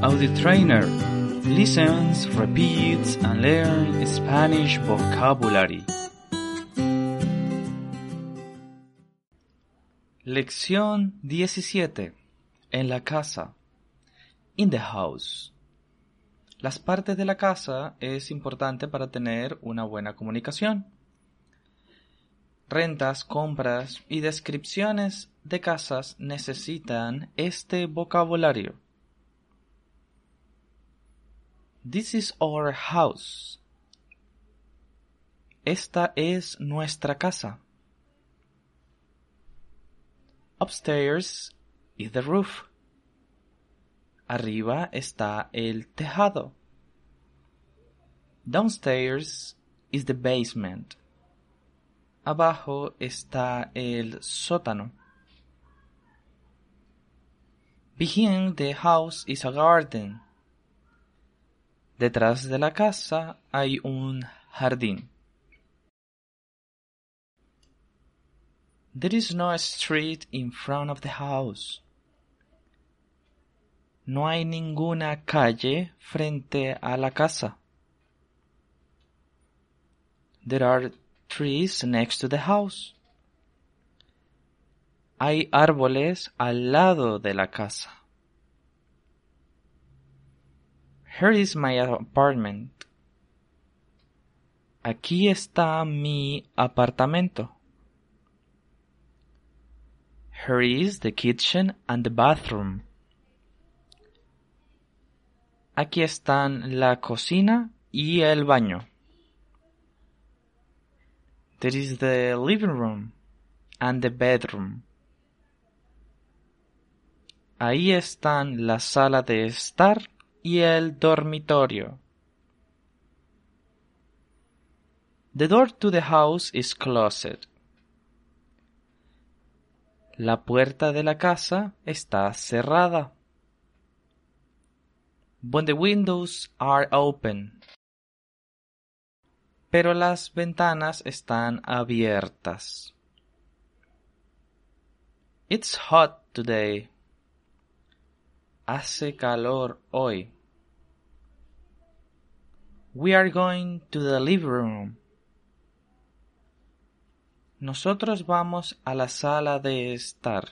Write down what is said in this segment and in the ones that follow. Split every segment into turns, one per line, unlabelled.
Audio Trainer listens, repeats, and learn Spanish vocabulary. Lección 17. En la casa. In the house. Las partes de la casa es importante para tener una buena comunicación. Rentas, compras y descripciones de casas necesitan este vocabulario. This is our house. Esta es nuestra casa. Upstairs is the roof. Arriba está el tejado. Downstairs is the basement. Abajo está el sótano. Behind the house is a garden. Detrás de la casa hay un jardín. There is no street in front of the house. No hay ninguna calle frente a la casa. There are trees next to the house. Hay árboles al lado de la casa. Here is my apartment. Aquí está mi apartamento. Here is the kitchen and the bathroom. Aquí están la cocina y el baño. There is the living room and the bedroom. Ahí están la sala de estar y el dormitorio. The door to the house is closed. La puerta de la casa está cerrada. When the windows are open. Pero las ventanas están abiertas. It's hot today. Hace calor hoy. We are going to the living room. Nosotros vamos a la sala de estar.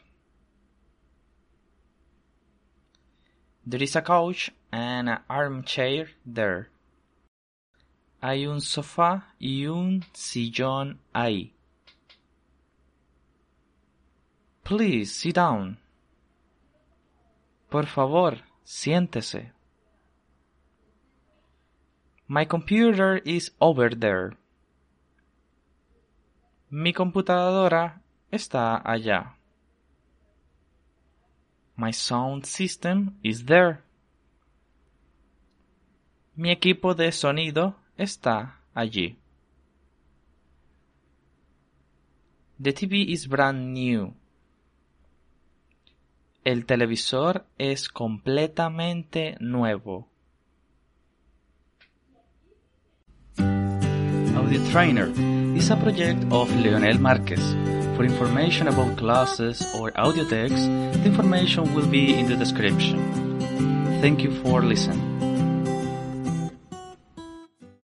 There is a couch and an armchair there. Hay un sofá y un sillón ahí. Please sit down. Por favor, siéntese. My computer is over there. Mi computadora está allá. My sound system is there. Mi equipo de sonido está allí. The TV is brand new. El televisor es completamente nuevo. Audio Trainer is a project of Leonel Marquez. For information about classes or audio texts, the information will be in the description. Thank you for listening.